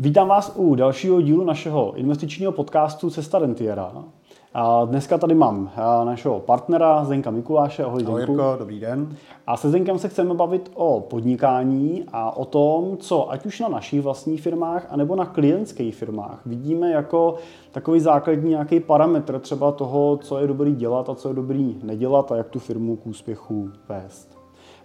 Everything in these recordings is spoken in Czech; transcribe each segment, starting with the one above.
Vítám vás u dalšího dílu našeho investičního podcastu Cesta Rentiera. A dneska tady mám našeho partnera Zdenka Mikuláše. Ahoj, Ahoj Jirko, dobrý den. A se Zdenkem se chceme bavit o podnikání a o tom, co ať už na našich vlastních firmách, anebo na klientských firmách vidíme jako takový základní nějaký parametr třeba toho, co je dobrý dělat a co je dobrý nedělat a jak tu firmu k úspěchu vést.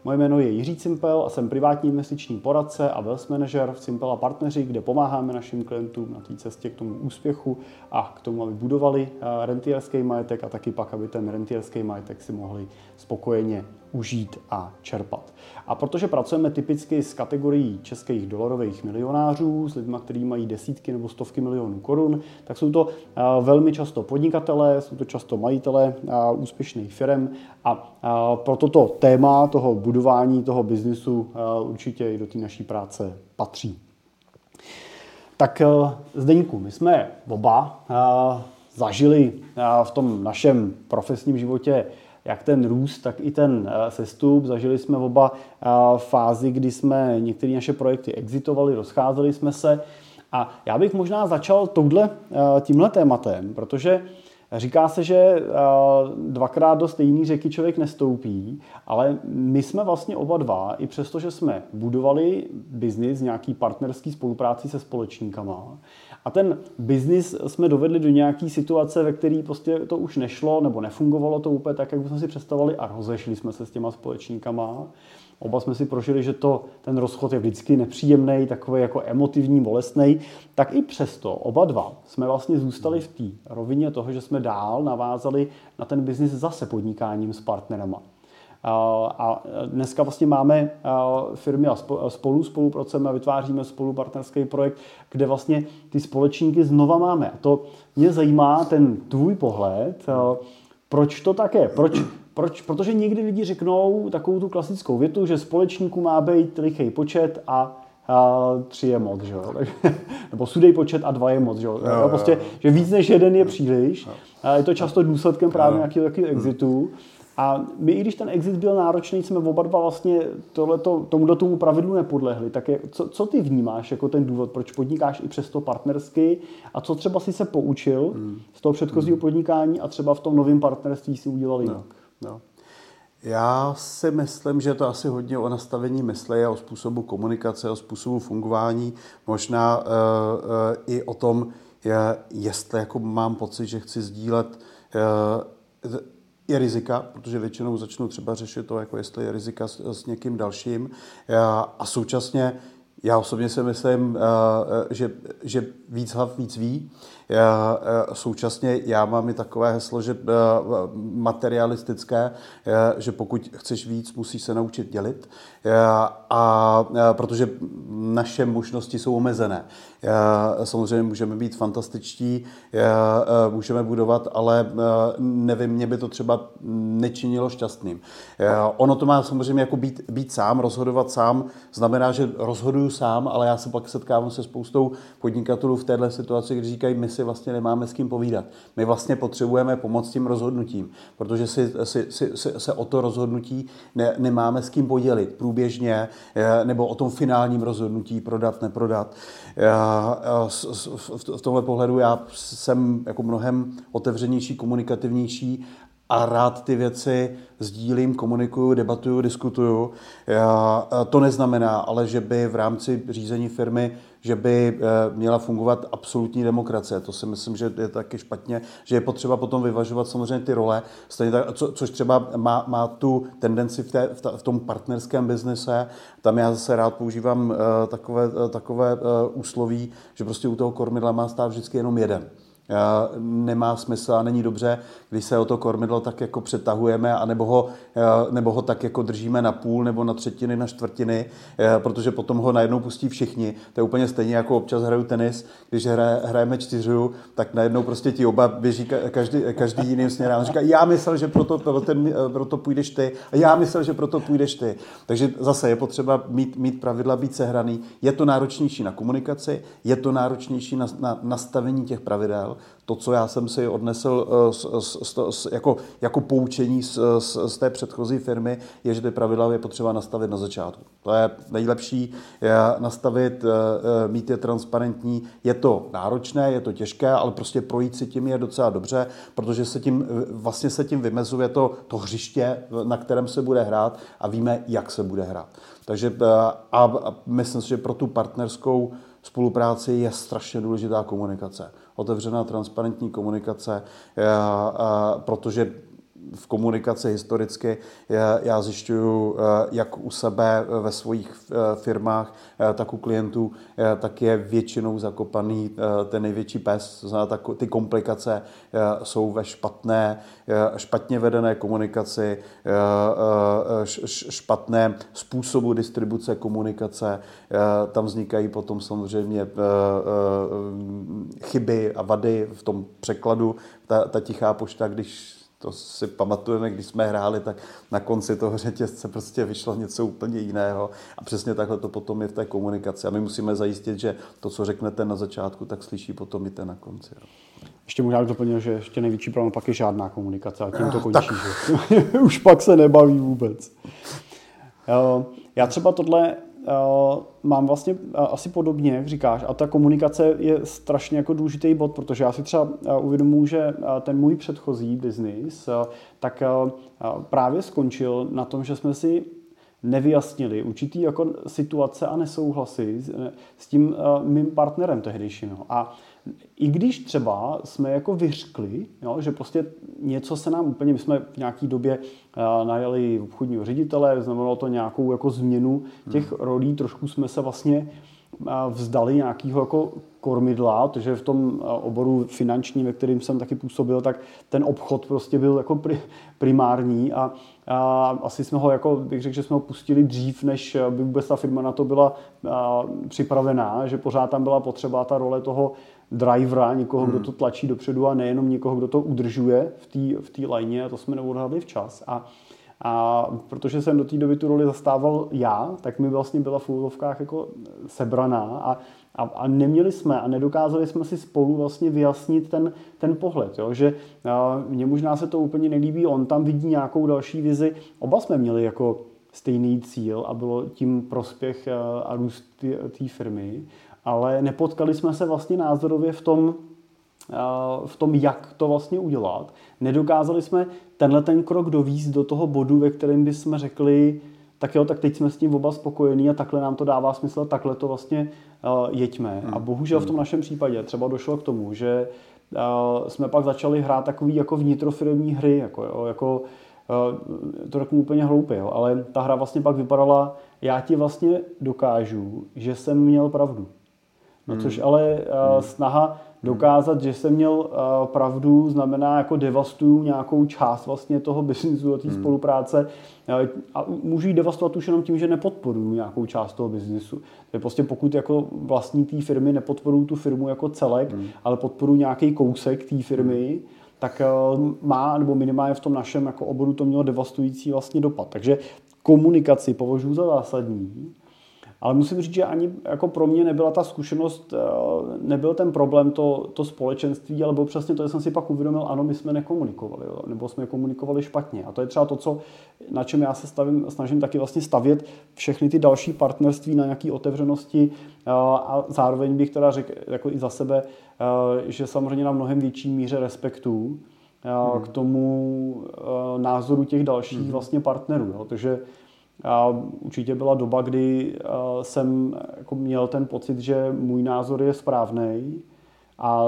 Moje jméno je Jiří Cimpel a jsem privátní investiční poradce a wealth manager v Cimpel a partneři, kde pomáháme našim klientům na té cestě k tomu úspěchu a k tomu, aby budovali eh, rentierský majetek a taky pak, aby ten rentierský majetek si mohli spokojeně užít a čerpat. A protože pracujeme typicky s kategorií českých dolarových milionářů, s lidmi, kteří mají desítky nebo stovky milionů korun, tak jsou to eh, velmi často podnikatelé, jsou to často majitelé eh, úspěšných firm a eh, pro toto téma toho budování toho biznisu určitě i do té naší práce patří. Tak Zdeňku, my jsme oba zažili v tom našem profesním životě jak ten růst, tak i ten eh, sestup. Zažili jsme oba eh, fázi, kdy jsme některé naše projekty exitovali, rozcházeli jsme se. A já bych možná začal touhle, eh, tímhle tématem, protože Říká se, že dvakrát do stejné řeky člověk nestoupí, ale my jsme vlastně oba dva, i přesto, že jsme budovali biznis, nějaký partnerský spolupráci se společníkama, a ten biznis jsme dovedli do nějaké situace, ve které prostě to už nešlo nebo nefungovalo to úplně tak, jak jsme si představovali a rozešli jsme se s těma společníkama. Oba jsme si prožili, že to, ten rozchod je vždycky nepříjemný, takový jako emotivní, bolestný. Tak i přesto oba dva jsme vlastně zůstali v té rovině toho, že jsme dál navázali na ten biznis zase podnikáním s partnerama. A dneska vlastně máme firmy a spolu spolupracujeme a vytváříme spolu partnerský projekt, kde vlastně ty společníky znova máme. A to mě zajímá ten tvůj pohled, proč to tak je, proč, proč, protože někdy lidi řeknou takovou tu klasickou větu, že společníků má být lichý počet a a tři je moc, že jo? nebo sudej počet a dva je moc, že jo? jo prostě, že víc než jeden je příliš. A je to často důsledkem právě nějakého takového exitu. A my, i když ten exit byl náročný, jsme oba dva vlastně tohleto, tomuto tomu pravidlu nepodlehli. Tak je, co, co ty vnímáš jako ten důvod, proč podnikáš i přesto partnersky a co třeba si se poučil hmm. z toho předchozího hmm. podnikání a třeba v tom novém partnerství si udělal jinak? No. No. Já si myslím, že to asi hodně o nastavení mysli a o způsobu komunikace, o způsobu fungování, možná uh, uh, i o tom, je, jestli jako mám pocit, že chci sdílet uh, je rizika, protože většinou začnu třeba řešit to, jako jestli je rizika s, s někým dalším. A současně já osobně si myslím, že, že víc hlav víc ví. Já, současně já mám i takové heslo, že materialistické, že pokud chceš víc, musíš se naučit dělit. A, a protože naše možnosti jsou omezené. Samozřejmě můžeme být fantastičtí, můžeme budovat, ale nevím, mě by to třeba nečinilo šťastným. Ono to má samozřejmě jako být, být sám, rozhodovat sám, znamená, že rozhoduju sám, ale já se pak setkávám se spoustou podnikatelů v této situaci, kdy říkají, my si vlastně nemáme s kým povídat. My vlastně potřebujeme pomoc tím rozhodnutím, protože si, si, si, si se o to rozhodnutí ne, nemáme s kým podělit průběžně, nebo o tom finálním rozhodnutí prodat, neprodat. V tomhle pohledu já jsem jako mnohem otevřenější, komunikativnější a rád ty věci sdílím, komunikuju, debatuju, diskutuju. To neznamená ale, že by v rámci řízení firmy že by eh, měla fungovat absolutní demokracie. To si myslím, že je taky špatně, že je potřeba potom vyvažovat samozřejmě ty role, stejně tak, co, což třeba má, má tu tendenci v, té, v, ta, v tom partnerském biznise. Tam já zase rád používám uh, takové, uh, takové uh, úsloví, že prostě u toho kormidla má stát vždycky jenom jeden nemá smysl a není dobře, když se o to kormidlo tak jako přetahujeme, anebo ho, nebo ho tak jako držíme na půl nebo na třetiny, na čtvrtiny, protože potom ho najednou pustí všichni. To je úplně stejně jako občas hraju tenis, když hraje, hrajeme čtyřu, tak najednou prostě ti oba běží každý, každý jiným směrem. On říká, já myslel, že proto, proto, proto půjdeš ty a já myslel, že proto půjdeš ty. Takže zase je potřeba mít, mít pravidla, být sehraný. Je to náročnější na komunikaci, je to náročnější na, na nastavení těch pravidel, To, co já jsem si odnesl z, z, z, jako, jako poučení z, z, z té předchozí firmy, je, že ty pravidla je potřeba nastavit na začátku. To je nejlepší, je nastavit, mít je transparentní. Je to náročné, je to těžké, ale prostě projít si tím je docela dobře, protože se tím, vlastně se tím vymezuje to, to hřiště, na kterém se bude hrát a víme, jak se bude hrát. Takže a, a myslím si, že pro tu partnerskou spolupráci je strašně důležitá komunikace. Otevřená, transparentní komunikace, protože v komunikaci historicky já zjišťuju, eh, jak u sebe ve svých eh, firmách, eh, tak u klientů, tak je většinou zakopaný ten největší pes. Ty komplikace jsou ve špatné, špatně vedené komunikaci, špatné způsobu distribuce komunikace. Tam vznikají potom samozřejmě chyby a vady v tom překladu. Ta, ta tichá pošta, když to si pamatujeme, když jsme hráli, tak na konci toho řetězce prostě vyšlo něco úplně jiného. A přesně takhle to potom je v té komunikaci. A my musíme zajistit, že to, co řeknete na začátku, tak slyší potom i ten na konci. Jo. Ještě možná doplnil, že ještě největší problém pak je žádná komunikace a tím to končí. Tak. Že? Už pak se nebaví vůbec. Já třeba tohle mám vlastně uh, asi podobně, jak říkáš, a ta komunikace je strašně jako důležitý bod, protože já si třeba uh, uvědomuji, že ten můj předchozí biznis, tak právě skončil na tom, že jsme si nevyjasnili určitý jako situace a nesouhlasy s, tím mým partnerem tehdejším. A i když třeba jsme jako vyřkli, jo, že prostě něco se nám úplně, my jsme v nějaký době uh, najali obchodního ředitele, znamenalo to nějakou jako změnu těch hmm. rolí, trošku jsme se vlastně uh, vzdali nějakého jako kormidla, protože v tom uh, oboru finančním, ve kterým jsem taky působil, tak ten obchod prostě byl jako pri, primární a, a asi jsme ho, jako bych řekl, že jsme ho pustili dřív, než by vůbec ta firma na to byla a, připravená, že pořád tam byla potřeba ta role toho drivera, někoho, hmm. kdo to tlačí dopředu a nejenom někoho, kdo to udržuje v té v tý lajně a to jsme neodhadli včas. A, a protože jsem do té doby tu roli zastával já, tak mi vlastně byla v úlovkách jako sebraná a, a, a neměli jsme a nedokázali jsme si spolu vlastně vyjasnit ten, ten pohled, jo? že a, mně možná se to úplně nelíbí, on tam vidí nějakou další vizi, oba jsme měli jako stejný cíl a bylo tím prospěch a růst té firmy ale nepotkali jsme se vlastně názorově v tom, eh, v tom, jak to vlastně udělat. Nedokázali jsme tenhle ten krok dovízt do toho bodu, ve kterém bychom řekli, tak jo, tak teď jsme s tím oba spokojení a takhle nám to dává smysl, takhle to vlastně uh, jeďme. Hmm. A bohužel v tom našem případě třeba došlo k tomu, že uh, jsme pak začali hrát takový jako vnitrofirmní hry, jako, jo, jako to řeknu úplně hloupě, jo, ale ta hra vlastně pak vypadala, já ti vlastně dokážu, že jsem měl pravdu. No, což hmm. ale uh, snaha dokázat, že jsem měl uh, pravdu, znamená jako devastuju nějakou část vlastně toho biznisu a té hmm. spolupráce uh, a můžu ji devastovat už jenom tím, že nepodporuju nějakou část toho biznisu. Takže prostě pokud jako vlastní té firmy nepodporuju tu firmu jako celek, hmm. ale podporuji nějaký kousek té firmy, hmm. tak uh, má, nebo minimálně v tom našem jako oboru to mělo devastující vlastně dopad. Takže komunikaci považuji za zásadní ale musím říct, že ani jako pro mě nebyla ta zkušenost, eh, nebyl ten problém to, to společenství, ale byl přesně to, že jsem si pak uvědomil, ano, my jsme nekomunikovali, jo, nebo jsme komunikovali špatně. A to je třeba to, co, na čem já se stavím, snažím taky vlastně stavět všechny ty další partnerství na nějaké otevřenosti eh, a zároveň bych teda řekl jako i za sebe, eh, že samozřejmě na mnohem větší míře respektu hmm. k tomu názoru těch dalších hmm. vlastně partnerů. Jo. Takže a určitě byla doba, kdy jsem jako měl ten pocit, že můj názor je správný a,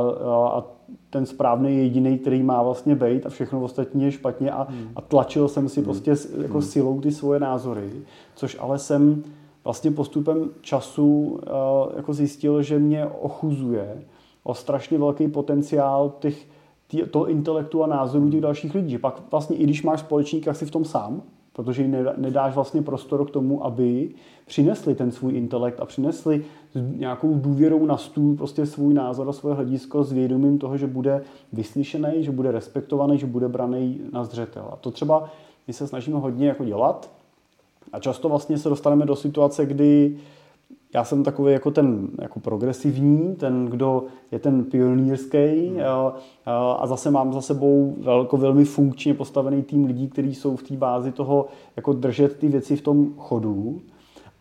a ten správný je jediný, který má vlastně být a všechno ostatní je špatně a, hmm. a tlačil jsem si hmm. prostě jako hmm. silou ty svoje názory, což ale jsem vlastně postupem času jako zjistil, že mě ochuzuje o strašně velký potenciál těch, tý, toho intelektu a názorů těch dalších lidí. Pak vlastně i když máš společníka, si v tom sám, protože jim nedáš vlastně prostor k tomu, aby přinesli ten svůj intelekt a přinesli nějakou důvěrou na stůl prostě svůj názor a svoje hledisko s vědomím toho, že bude vyslyšený, že bude respektovaný, že bude braný na zřetel. A to třeba my se snažíme hodně jako dělat a často vlastně se dostaneme do situace, kdy já jsem takový jako ten jako progresivní, ten, kdo je ten pionýrský hmm. a zase mám za sebou velko, velmi funkčně postavený tým lidí, kteří jsou v té bázi toho jako držet ty věci v tom chodu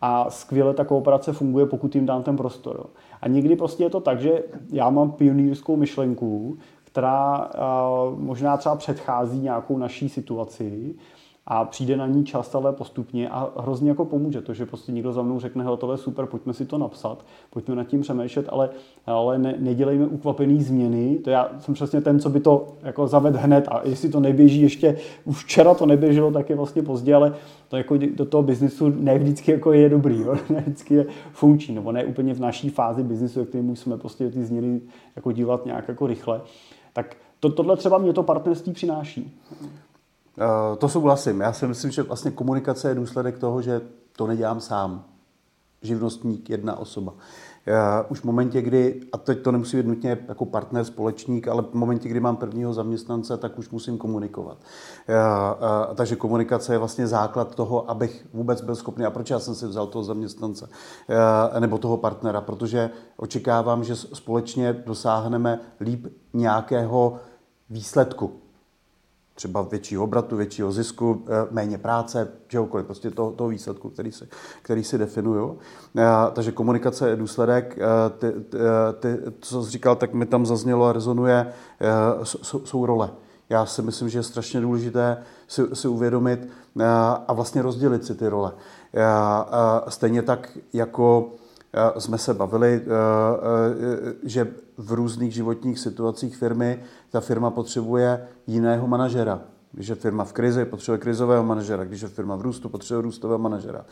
a skvěle ta kooperace funguje, pokud jim dám ten prostor. A někdy prostě je to tak, že já mám pionýrskou myšlenku, která možná třeba předchází nějakou naší situaci a přijde na ní čas, ale postupně a hrozně jako pomůže to, že prostě někdo za mnou řekne, hele, tohle je super, pojďme si to napsat, pojďme nad tím přemýšlet, ale, ale ne, nedělejme ukvapený změny, to já jsem přesně ten, co by to jako zaved hned a jestli to neběží ještě, už včera to neběželo, tak je vlastně pozdě, ale to jako do toho biznisu ne vždycky jako je dobrý, jo? ne vždycky je funkční, nebo ne úplně v naší fázi biznisu, jak kterým musíme prostě ty změny jako dívat nějak jako rychle. Tak to, tohle třeba mě to partnerství přináší. Uh, to souhlasím. Já si myslím, že vlastně komunikace je důsledek toho, že to nedělám sám. Živnostník, jedna osoba. Já už v momentě, kdy, a teď to nemusí být nutně jako partner, společník, ale v momentě, kdy mám prvního zaměstnance, tak už musím komunikovat. A, takže komunikace je vlastně základ toho, abych vůbec byl schopný. A proč já jsem si vzal toho zaměstnance nebo toho partnera? Protože očekávám, že společně dosáhneme líp nějakého výsledku třeba většího obratu, většího zisku, eh, méně práce, čehokoliv, prostě toho, toho výsledku, který si, který si definuju. Eh, takže komunikace je důsledek. Eh, ty, ty, co jsi říkal, tak mi tam zaznělo a rezonuje, jsou, jsou role. Já si myslím, že je strašně důležité si, si uvědomit a vlastně rozdělit si ty role. Stejně tak jako jsme se bavili, že v různých životních situacích firmy ta firma potřebuje jiného manažera. Když je firma v krizi, potřebuje krizového manažera. Když je firma v růstu, potřebuje růstového manažera.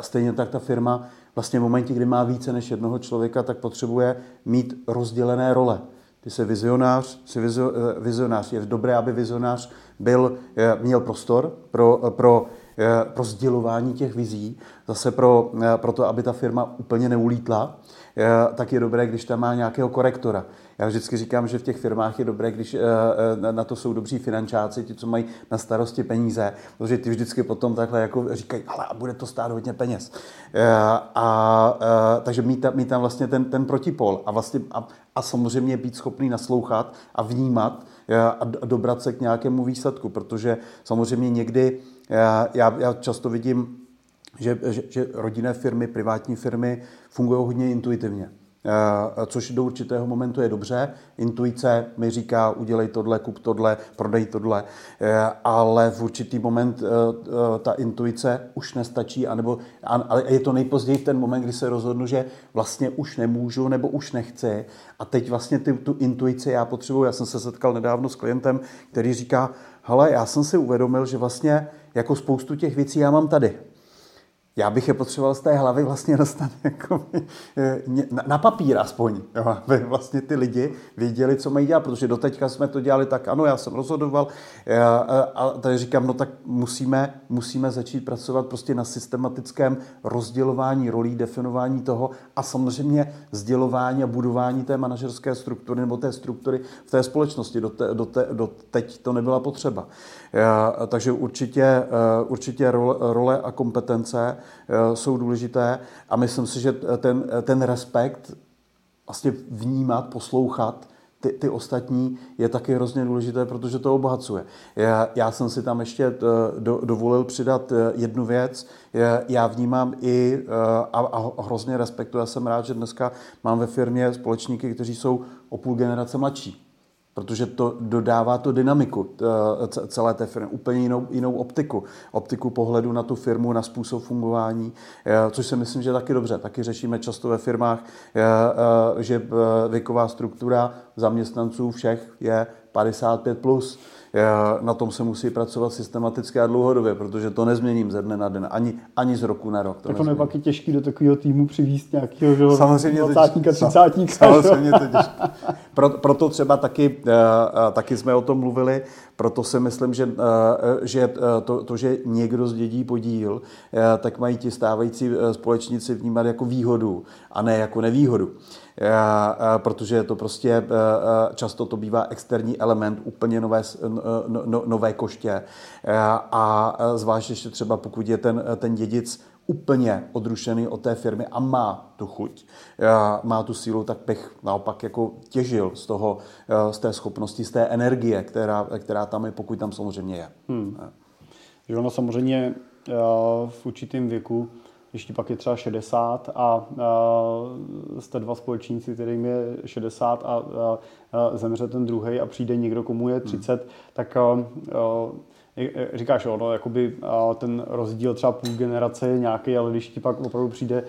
Stejně tak ta firma vlastně v momentě, kdy má více než jednoho člověka, tak potřebuje mít rozdělené role. Ty jsi vizionář, jsi vizio, eh, vizionář. Je dobré, aby vizionář byl, eh, měl prostor pro, pro pro sdělování těch vizí, zase pro, pro to, aby ta firma úplně neulítla, tak je dobré, když tam má nějakého korektora. Já vždycky říkám, že v těch firmách je dobré, když eh, eh, na to jsou dobří finančáci, ti, co mají na starosti peníze, protože ty vždycky potom takhle jako říkají, ale bude to stát hodně peněz. Eh, a, a takže mít tam, mít tam vlastně ten, ten protipol a, vlastně, a, a samozřejmě být schopný naslouchat a vnímat a dobrat se k nějakému výsledku, protože samozřejmě někdy já, já, často vidím, že, že, že rodinné firmy, privátní firmy fungují hodně intuitivně. Eh, což do určitého momentu je dobře. Intuice mi říká, udělej tohle, kup tohle, prodej tohle, eh, ale v určitý moment eh, ta intuice už nestačí, anebo, ale je to nejpozději ten moment, kdy se rozhodnu, že vlastně už nemůžu nebo už nechci a teď vlastně ty, tu intuici já potřebuji. Já jsem se setkal nedávno s klientem, který říká, hele, já jsem si uvědomil, že vlastně jako spoustu těch věcí já mám tady já bych je potřeboval z té hlavy vlastně dostat jako na papír aspoň, jo, aby vlastně ty lidi věděli, co mají dělat, protože doteďka jsme to dělali tak, ano, já jsem rozhodoval a, tady říkám, no tak musíme, musíme začít pracovat prostě na systematickém rozdělování rolí, definování toho a samozřejmě sdělování a budování té manažerské struktury nebo té struktury v té společnosti. Do, te, do, te, do teď to nebyla potřeba. Takže určitě, určitě role, a kompetence Eh, jsou důležité a myslím si, že ten, ten respekt vlastně vnímat, poslouchat ty, ty ostatní je taky hrozně důležité, protože to obohacuje. Já, já jsem si tam ještě eh, do, dovolil přidat eh, jednu věc. Já vnímám i a, a hrozně respektuji. Já jsem rád, že dneska mám ve firmě společníky, kteří jsou o půl generace mladší protože to dodává to dynamiku eh, celé té firmy, úplně jinou, jinou optiku. Optiku pohledu na tu firmu, na způsob fungování, eh, což si myslím, že je taky dobře. Taky řešíme často ve firmách, eh, že věková struktura zaměstnanců všech je 55+. Plus na tom se musí pracovat systematicky a dlouhodobě, protože to nezměním ze dne na den, ani, ani z roku na rok. To tak ono je pak i těžký do takového týmu přivízt nějakého že, samozřejmě 20, 30. Samozřejmě to těžké. Pro, proto třeba taky, uh, taky jsme o tom mluvili, proto si myslím, že, uh, že to, to, že někdo zdědí podíl, tak mají ti stávající společníci vnímat jako výhodu a ne jako nevýhodu. Eh, eh, protože to prostě eh, často to bývá externí element úplně nové, no, no, nové koště a zvlášť ještě třeba pokud je ten, ten dědic úplně odrušený od té firmy a má tu chuť, má tu sílu, tak bych naopak jako těžil z toho, z té schopnosti, z té energie, která, která tam je, pokud tam samozřejmě je. Hmm. Že ono samozřejmě v určitém věku když ti pak je třeba 60 a, jste dva společníci, kterým je 60 a, zemře ten druhý a přijde někdo, komu je 30, hmm. tak říkáš, jo, no, jakoby ten rozdíl třeba půl generace je nějaký, ale když ti pak opravdu přijde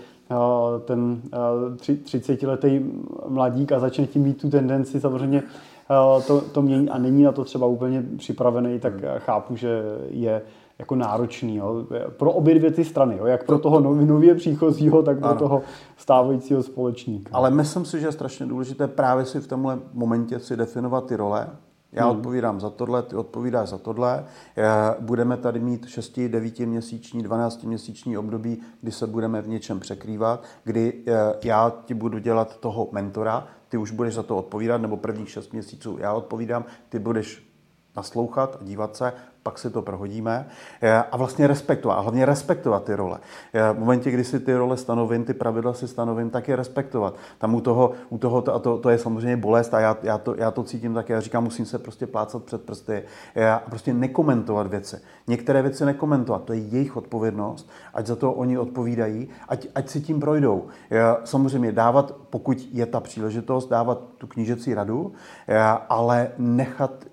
ten 30-letý mladík a začne tím mít tu tendenci samozřejmě to, to mění a není na to třeba úplně připravený, tak hmm. chápu, že je jako náročný. Jo. Pro obě dvě ty strany, jo. jak pro toho nově příchozího, tak pro ano. toho stávajícího společníka. Ale myslím si, že je strašně důležité právě si v tomhle momentě si definovat ty role. Já hmm. odpovídám za tohle, ty odpovídáš za tohle. Budeme tady mít 6, 9 měsíční, 12 měsíční období, kdy se budeme v něčem překrývat, kdy eh, já ti budu dělat toho mentora, ty už budeš za to odpovídat, nebo prvních 6 měsíců já odpovídám, ty budeš naslouchat a dívat se pak si to prohodíme eh, a vlastně respektovat, a hlavně respektovat ty role. Eh, v momentě, kdy si ty role stanovím, ty pravidla si stanovím, tak je respektovat. Tam u toho, u toho to, a to, to je samozřejmě bolest a já, já, to, já to cítím tak, já říkám, musím se prostě plácat před prsty eh, a prostě nekomentovat věci. Některé věci nekomentovat, to je jejich odpovědnost, ať za to oni odpovídají, ať, ať si tím projdou. Samozřejmě dávat, pokud je ta příležitost, dávat tu knížecí radu, ale nechat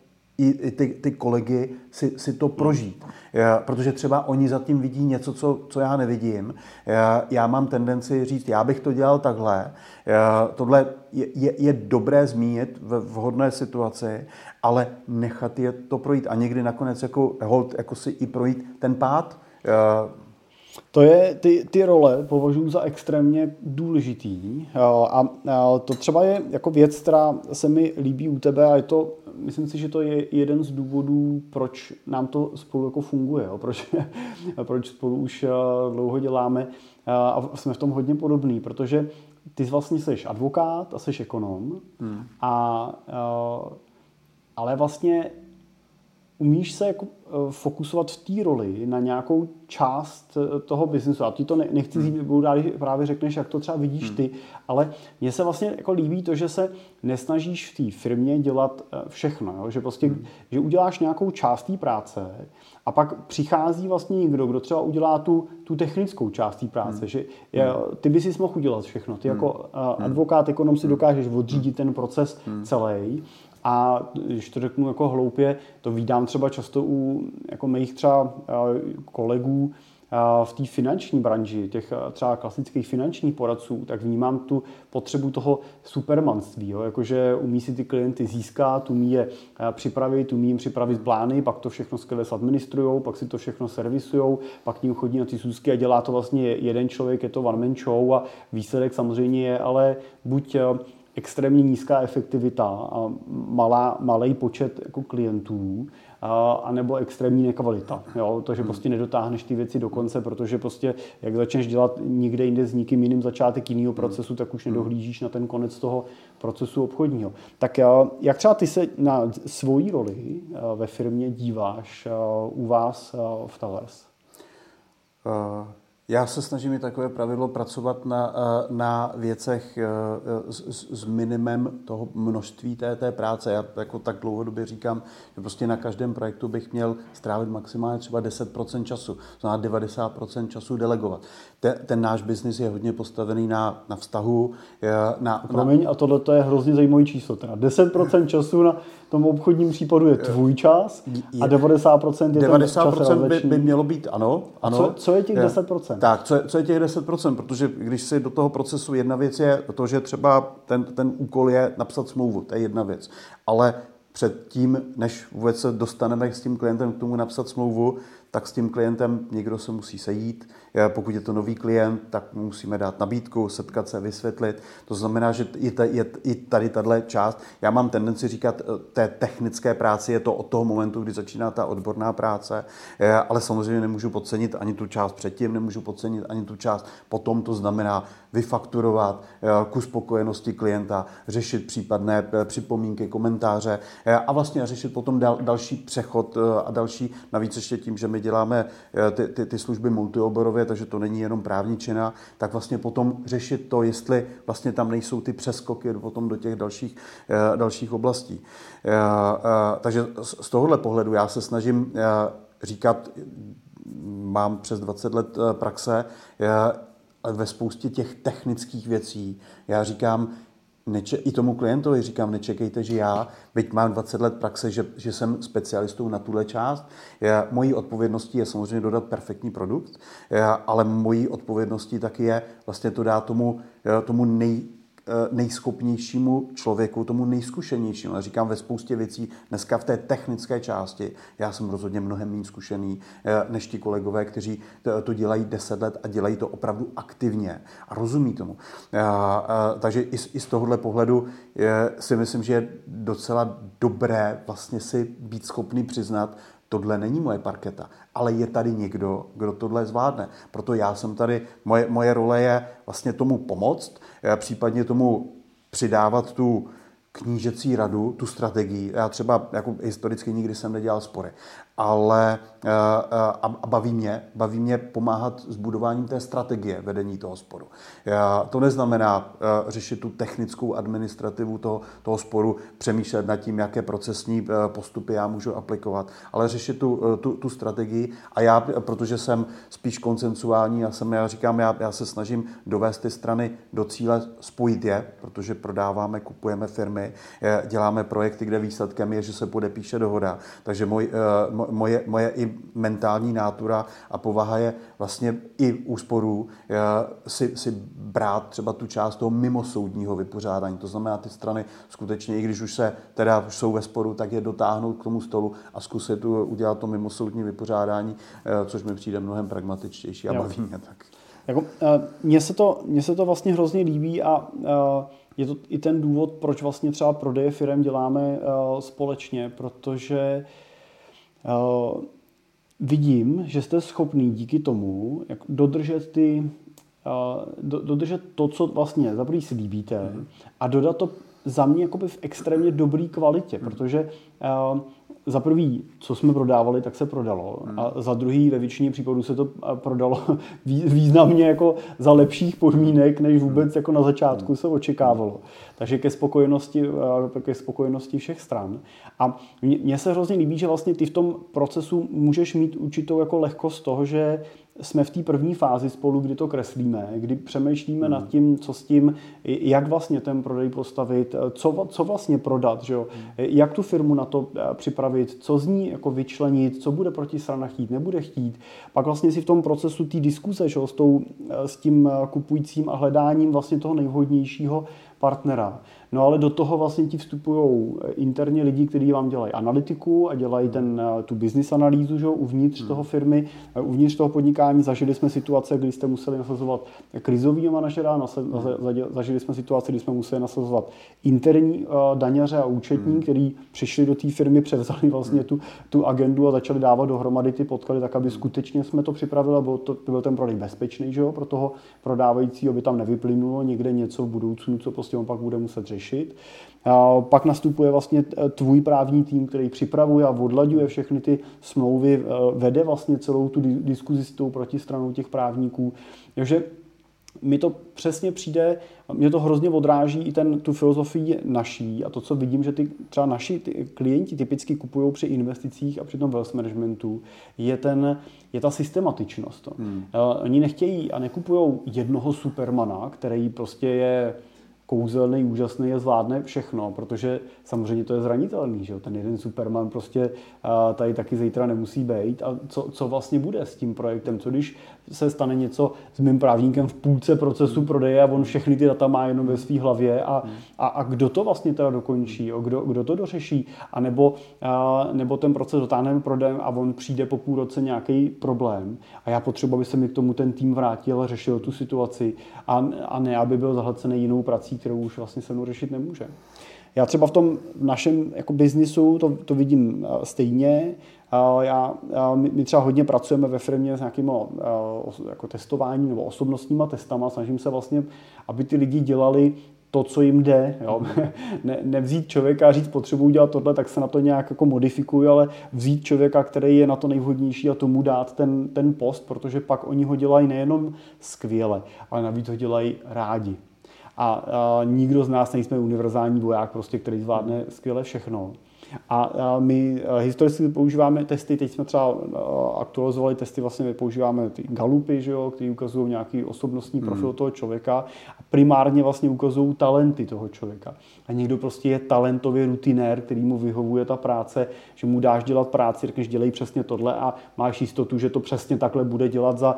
i ty, ty kolegy si, si to prožít. Já, protože třeba oni zatím vidí něco, co, co já nevidím. Já, já mám tendenci říct, já bych to dělal takhle. Já, tohle je, je, je dobré zmínit v vhodné situaci, ale nechat je to projít a někdy nakonec jako hold, jako si i projít ten pád. To je, ty, ty role považuji za extrémně důležitý a, a to třeba je jako věc, která se mi líbí u tebe a je to myslím si, že to je jeden z důvodů, proč nám to spolu jako funguje, jo? Proč, proč spolu už eh, dlouho děláme eh, a jsme v tom hodně podobný, protože ty vlastně jsi advokát a jsi ekonom, hmm. a, eh, ale vlastně umíš se jako eh, fokusovat v té roli na nějakou část eh, toho biznesu. A ty to nechci hmm. budu rád, právě řekneš, jak to třeba vidíš hmm. ty, ale mně se vlastně jako líbí to, že se nesnažíš v té firmě dělat eh, všechno, jo? že prostě, hmm. že uděláš nějakou část té práce a pak přichází vlastně někdo, kdo třeba udělá tu, tu technickou část té práce, hmm. že je, ty bys si mohl udělat všechno. Ty hmm. jako advokát, ekonom si dokážeš odřídit ten proces hmm. celý a když to řeknu jako hloupě, to vídám třeba často u jako mých třeba kolegů v té finanční branži, těch třeba klasických finančních poradců, tak vnímám tu potřebu toho supermanství, jo? jakože umí si ty klienty získat, umí je připravit, umí jim připravit plány, pak to všechno skvěle administrují, pak si to všechno servisují, pak k ním chodí na ty sůzky a dělá to vlastně jeden člověk, je to one man show a výsledek samozřejmě je ale buď extrémně nízká efektivita a malá, malý počet jako klientů, a, anebo extrémní nekvalita. Jo? Takže hmm. prostě nedotáhneš ty věci do konce, protože prostě jak začneš dělat někde jinde s nikým jiným začátek jiného hmm. procesu, tak už hmm. nedohlížíš na ten konec toho procesu obchodního. Tak jak třeba ty se na svoji roli ve firmě díváš u vás v Tales? Uh já se snažím i takové pravidlo pracovat na, eh, na věcech eh, s, s minimem toho množství té, té práce. Já jako tak dlouhodobě říkám, že prostě na každém projektu bych měl strávit maximálně třeba 10% času, znamená 90% času delegovat. Ten, ten náš biznis je hodně postavený na, na vztahu. Na, Promiň, na... a tohle je hrozně zajímavý číslo. Teda 10% času na tom obchodním případu je tvůj čas a 90% je 90% ten by, by mělo být, ano. ano. Co, co je těch 10%? Tak, co je, co je těch 10%? Protože když si do toho procesu jedna věc je to, že třeba ten, ten úkol je napsat smlouvu, to je jedna věc. Ale předtím, než vůbec se dostaneme s tím klientem k tomu napsat smlouvu, tak s tím klientem někdo se musí sejít. Pokud je to nový klient, tak musíme dát nabídku, setkat se, vysvětlit. To znamená, že i, ta, je, i tady tahle část, já mám tendenci říkat, eh, té technické práci je to od toho momentu, kdy začíná ta odborná práce, eh, ale samozřejmě nemůžu podcenit ani tu část předtím, nemůžu podcenit ani tu část potom, to znamená vyfakturovat eh, ku spokojenosti klienta, řešit případné připomínky, komentáře a vlastně řešit potom dal, další přechod a další, navíc ještě tím, že my děláme ty, ty, ty služby multioborově, takže to není jenom právničina, tak vlastně potom řešit to, jestli vlastně tam nejsou ty přeskoky potom do těch dalších, dalších oblastí. Takže z tohohle pohledu já se snažím říkat, mám přes 20 let praxe, ve spoustě těch technických věcí. Já říkám, neče- i tomu klientovi říkám, nečekejte, že já, byť mám 20 let praxe, že, že jsem specialistou na tuhle část. Já, mojí odpovědností je samozřejmě dodat perfektní produkt, já, ale mojí odpovědností taky je vlastně to dát tomu, tomu nej, Eh, nejschopnějšímu člověku, tomu nejzkušenějšímu. Já říkám ve spoustě věcí, dneska v té technické části, já jsem rozhodně mnohem méně zkušený eh, než ti kolegové, kteří to dělají 10 let a dělají to opravdu aktivně a rozumí tomu. Takže i z tohohle pohledu si myslím, že je docela dobré vlastně si být schopný přiznat, tohle není moje parketa, ale je tady někdo, kdo tohle zvládne. Proto já jsem tady, moje, moje role je vlastně tomu pomoct, eh, případně tomu přidávat tu knížecí radu, tu strategii. Já třeba jako historicky nikdy jsem nedělal spory, ale eh, eh, a baví mě, baví mě pomáhat s budováním té strategie vedení toho sporu. To neznamená eh, řešit tu technickou administrativu toho, toho sporu, přemýšlet nad tím, jaké procesní postupy já můžu aplikovat, ale řešit tu, tu, tu strategii a já, protože jsem spíš koncensuální, já, jsem, já říkám, já, já se snažím dovést ty strany do cíle, spojit je, protože prodáváme, kupujeme firmy, děláme projekty, kde výsledkem je, že se podepíše dohoda. Takže můj, moje, moje i mentální nátura a povaha je vlastně i úsporů si, si brát třeba tu část toho mimosoudního vypořádání. To znamená, ty strany skutečně, i když už se teda už jsou ve sporu, tak je dotáhnout k tomu stolu a zkusit tu, udělat to mimosoudní vypořádání, eh, což mi přijde mnohem pragmatičtější a baví mě tak. Jako, eh, mně, se to, mně se to vlastně hrozně líbí a eh, je to i ten důvod, proč vlastně třeba prodeje firm děláme společně, protože Eh, vidím, že jste schopný díky tomu jak dodržet ty eh, dodržet to, co vlastně za prvý si líbíte mm. a dodat to za mě jakoby v extrémně dobré kvalitě, mm. protože uh, za prvý, co jsme prodávali, tak se prodalo. Hmm. A za druhý, ve většině případů se to prodalo významně jako za lepších podmínek, než hmm. vůbec jako na začátku hmm. se očekávalo. Takže ke spokojenosti, ke spokojenosti všech stran. A mně se hrozně líbí, že vlastně ty v tom procesu můžeš mít určitou jako lehkost toho, že jsme v té první fázi spolu, kdy to kreslíme, kdy přemýšlíme hmm. nad tím, co s tím, jak vlastně ten prodej postavit, co, co vlastně prodat, že jo? Hmm. jak tu firmu na to eh, připravit, co z ní jako vyčlenit, co bude proti strana chtít, nebude chtít. Pak vlastně si v tom procesu té diskuse že jo, s, tou, eh, s tím eh, kupujícím a hledáním vlastně toho nejvhodnějšího partnera. No ale do toho vlastně ti vstupují eh, interně lidi, kteří vám dělají analytiku a dělají ten, eh, tu business analýzu že, uvnitř hmm. toho firmy, eh, uvnitř toho podnikání. Zažili jsme situace, kdy jste museli nasazovat krizový manažera, hmm. zažili jsme situace, kdy jsme museli nasazovat interní daňaře a účetní, hmm. který přišli do té firmy, převzali vlastně hmm. tu, tu agendu a začali dávat dohromady ty podklady, tak aby hmm. skutečně jsme to připravili, aby to, byl ten prodej bezpečný, že pro toho prodávajícího, aby tam nevyplynulo někde něco v budoucnu, co prostě on pak bude muset řešit řešit. A pak nastupuje vlastně tvůj právní tým, který připravuje a odlaďuje všechny ty smlouvy, e, vede vlastně celou tu diskuzi s tou protistranou těch právníků. Takže mi to přesně přijde, mě to hrozně odráží i ten, tu filozofii naší a to, co vidím, že ty třeba naši ty klienti typicky kupují při investicích a při tom wealth managementu, je, ten, je ta systematičnost. Hmm. Uh, oni nechtějí a nekupují jednoho supermana, který prostě je kouzelný, úžasný a zvládne všechno, protože samozřejmě to je zranitelný, že ten jeden Superman prostě tady taky zítra nemusí být. A co, co vlastně bude s tím projektem, co když se stane něco s mým právníkem v půlce procesu hmm. prodeje a on všechny ty data má jenom ve své hlavě a, hmm. a, a kdo to vlastně teda dokončí, kdo, kdo to dořeší, a nebo, a, nebo ten proces dotáhneme prodejem a on přijde po půl roce nějaký problém? A já potřebuji, aby se mi k tomu ten tým vrátil a řešil tu situaci a, a ne, aby byl zahlcený jinou prací, kterou už vlastně se mnou řešit nemůže. Já třeba v tom našem jako biznisu to, to vidím stejně. Já, já, my třeba hodně pracujeme ve firmě s nějakým jako testováním nebo osobnostníma testama. Snažím se vlastně, aby ty lidi dělali to, co jim jde. Jo? Ne, nevzít člověka a říct, potřebuji dělat tohle, tak se na to nějak jako modifikuju, ale vzít člověka, který je na to nejvhodnější a tomu dát ten, ten post, protože pak oni ho dělají nejenom skvěle, ale navíc ho dělají rádi. A, a nikdo z nás nejsme univerzální voják, prostě, který zvládne skvěle všechno. A my historicky používáme testy, teď jsme třeba aktualizovali testy, vlastně používáme ty galupy, že jo, které ukazují nějaký osobnostní hmm. profil hmm. toho člověka a primárně vlastně ukazují talenty toho člověka. A někdo prostě je talentový rutinér, který mu vyhovuje ta práce, že mu dáš dělat práci, řekneš dělej přesně tohle a máš jistotu, že to přesně takhle bude dělat za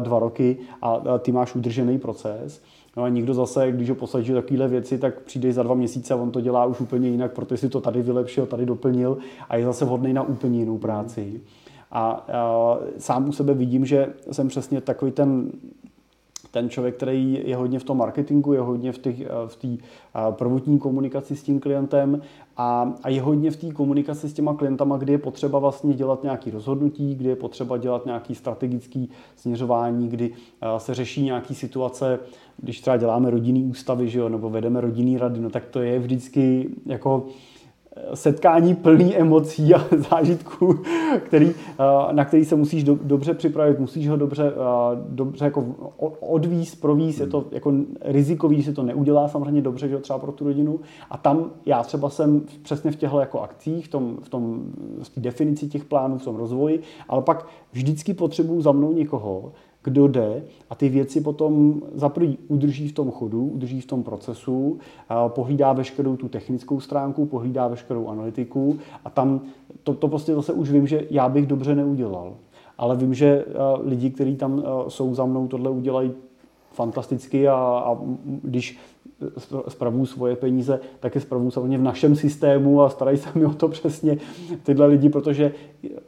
dva roky a ty máš udržený proces. No a někdo zase, když ho posadí takovéhle věci, tak přijde za dva měsíce a on to dělá už úplně jinak, protože si to tady vylepšil, tady doplnil a je zase vhodný na úplně jinou práci. A, a sám u sebe vidím, že jsem přesně takový ten ten člověk, který je hodně v tom marketingu, je hodně v té v tý, prvotní komunikaci s tím klientem a, a je hodně v té komunikaci s těma klientama, kdy je potřeba vlastně dělat nějaké rozhodnutí, kdy je potřeba dělat nějaký strategický směřování, kdy se řeší nějaké situace, když třeba děláme rodinný ústavy, že jo, nebo vedeme rodinný rady, no tak to je vždycky jako setkání plný emocí a zážitků, který, eh, na který se musíš do, dobře připravit, musíš ho dobře, eh, dobře jako odvíz, províz, je to hmm. jako rizikový, si to neudělá samozřejmě dobře, že třeba pro tu rodinu. A tam já třeba jsem přesně v těchto jako akcích, v tom, v tom v definici těch plánů, v tom rozvoji, ale pak vždycky potřebuju za mnou někoho, kdo jde a ty věci potom za prvý udrží v tom chodu, udrží v tom procesu, pohlídá veškerou tu technickou stránku, pohlídá veškerou analytiku a tam to, to prostě zase už vím, že já bych dobře neudělal. Ale vím, že lidi, kteří tam jsou za mnou, tohle udělají fantasticky a, a když spravují svoje peníze, tak je spravují samozřejmě v našem systému a starají se mi o to přesně tyhle lidi, protože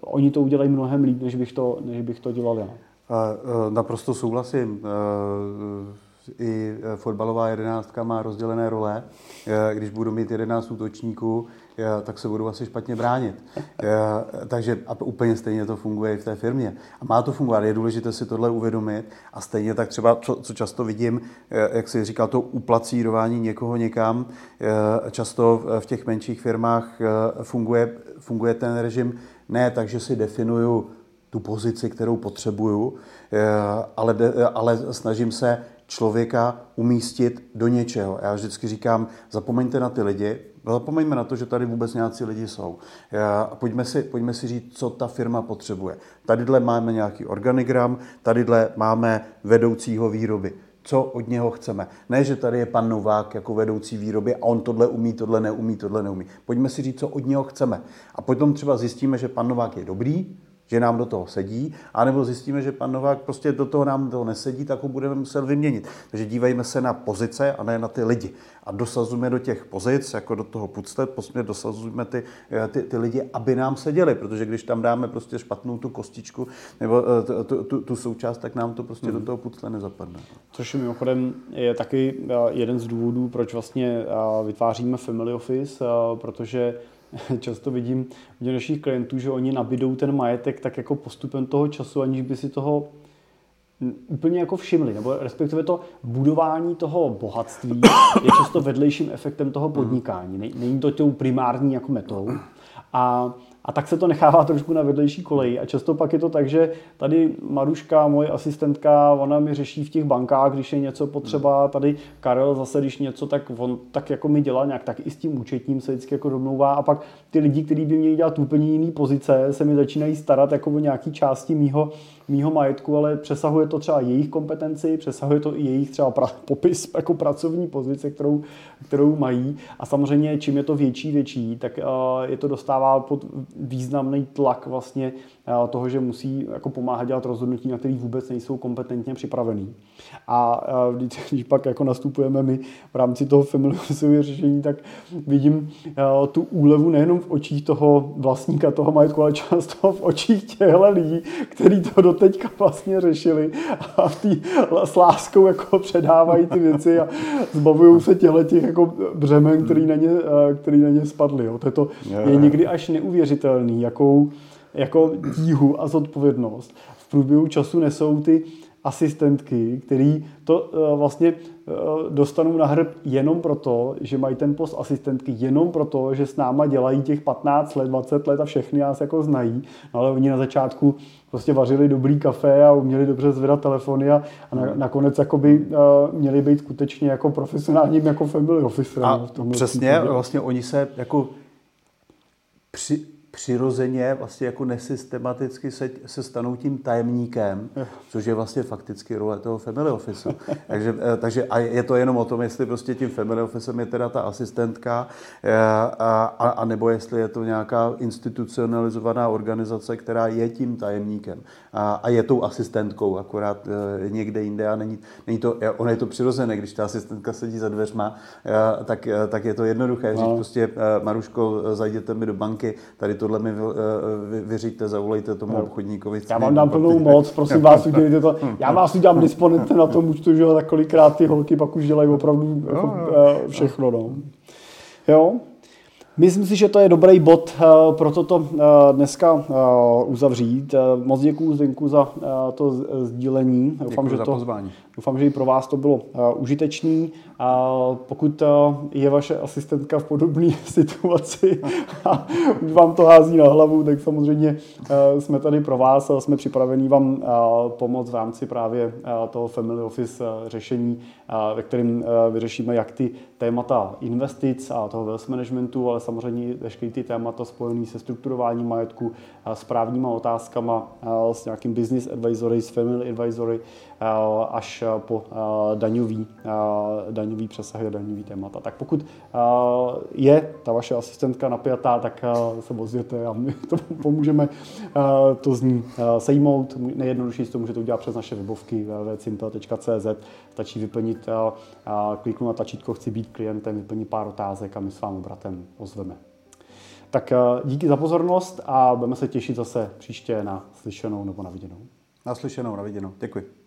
oni to udělají mnohem líp, než bych to, než bych to dělal já. E, naprosto souhlasím. E, I fotbalová jedenáctka má rozdělené role. E, když budu mít jedenáct útočníků, tak se budu asi špatně bránit. Takže a úplně stejně to funguje i v té firmě. A má to fungovat, je důležité si tohle uvědomit. A stejně tak třeba, co, co často vidím, jak si říkal, to uplacírování někoho někam, často v těch menších firmách funguje, funguje ten režim ne tak, že si definuju tu pozici, kterou potřebuju, eh, ale, ale snažím se člověka umístit do něčeho. Já vždycky říkám, zapomeňte na ty lidi, zapomeňme na to, že tady vůbec nějací lidi jsou. A pojďme si, pojďme si říct, co ta firma potřebuje. Tadyhle máme nějaký organigram, tadyhle máme vedoucího výroby. Co od něho chceme? Ne, že tady je pan Novák jako vedoucí výroby a on tohle umí, tohle neumí, tohle neumí. Pojďme si říct, co od něho chceme. A potom třeba zjistíme, že pan Novák je dobrý, že nám do toho sedí, anebo zjistíme, že pan Novák prostě do toho nám toho nesedí, tak ho budeme muset vyměnit. Takže dívejme se na pozice a ne na ty lidi. A dosazujeme do těch pozic, jako do toho puclet, prostě dosazujeme ty, eh, ty, ty lidi, aby nám seděli, protože když tam dáme prostě špatnou tu kostičku nebo eh, tu, tu, tu součást, tak nám to prostě hmm. do toho pucle nezapadne. Což mimochodem je taky eh, jeden z důvodů, proč vlastně vytváříme Family Office, protože často vidím u našich klientů, že oni nabídou ten majetek tak jako postupem toho času, aniž by si toho úplně jako všimli, nebo respektive to budování toho bohatství je často vedlejším efektem toho podnikání. Není to tou primární jako metou. A a tak se to nechává trošku na vedlejší koleji. A často pak je to tak, že tady Maruška, moje asistentka, ona mi řeší v těch bankách, když je něco potřeba. Tady Karel zase, když něco, tak on tak jako mi dělá nějak, tak i s tím účetním se vždycky jako domlouvá. A pak ty lidi, kteří by měli dělat úplně jiný pozice, se mi začínají starat jako o nějaký části mýho, mýho majetku, ale přesahuje to třeba jejich kompetenci, přesahuje to i jejich třeba pra, popis jako pracovní pozice, kterou, kterou mají. A samozřejmě, čím je to větší, větší, tak uh, je to dostává pod významný tlak vlastně eh, toho, že musí jako pomáhat dělat rozhodnutí, na který vůbec nejsou kompetentně připravený. A eh, když pak jako nastupujeme my v rámci toho family řešení, tak vidím eh, tu úlevu nejenom v očích toho vlastníka toho majetku, ale často v očích těchto lidí, kteří to doteďka vlastně řešili a v tý, s láskou jako předávají ty věci a zbavují se těchto těch jako břemen, který na ně, který na ně spadly. Jo. To je, to, je někdy až neuvěřitelný, jakou jako tíhu a zodpovědnost v průběhu času nesou ty asistentky, který to uh, vlastně dostanou na hrb jenom proto, že mají ten post asistentky, jenom proto, že s náma dělají těch 15 let, 20 let a všechny nás jako znají. No ale oni na začátku prostě vařili dobrý kafe a uměli dobře zvedat telefony a, a na, nakonec jakoby, uh, měli být skutečně jako profesionálním jako family officer. A no, v přesně, případě. vlastně oni se jako při, přirozeně, vlastně jako nesystematicky se, se stanou tím tajemníkem, což je vlastně fakticky role toho family office. takže, eh, takže a je to jenom o tom, jestli prostě tím family officem je teda ta asistentka, eh, a, a, a nebo jestli je to nějaká institucionalizovaná organizace, která je tím tajemníkem a, a je tou asistentkou, akorát eh, někde jinde a není, není to, ono je to přirozené, když ta asistentka sedí za dveřma, tak, tak je to jednoduché říct no. prostě Maruško, zajděte mi do banky, tady to tohle mi vy, vyříďte, zavolejte tomu obchodníkovi. Já vám dám plnou moc, prosím vás, udělejte to. Já vás udělám disponentem na tom účtu, že tak kolikrát ty holky pak už dělají opravdu jako, eh, všechno. No. Jo? Myslím si, že to je dobrý bod eh, pro toto dneska uzavřít. Moc děkuji Zdenku za to sdílení. Doufám, že to, pozvání. Doufám, že i pro vás to bylo užitečný. A pokud je vaše asistentka v podobné situaci a už vám to hází na hlavu, tak samozřejmě jsme tady pro vás a jsme připraveni vám pomoct v rámci právě toho Family Office řešení, ve kterém vyřešíme jak ty témata investic a toho wealth managementu, ale samozřejmě veškeré ty témata spojené se strukturováním majetku, s právníma otázkama, s nějakým business advisory, s family advisory, až po daňový, daňový přesahy a daňový témata. Tak pokud je ta vaše asistentka napjatá, tak se ozvěte a my to pomůžeme to z ní sejmout. Nejjednodušší to můžete udělat přes naše webovky www.simple.cz. Stačí vyplnit, kliknout na tlačítko Chci být klientem, vyplnit pár otázek a my s vámi bratem ozveme. Tak díky za pozornost a budeme se těšit zase příště na slyšenou nebo na viděnou. Naslyšenou, na viděnou. Děkuji.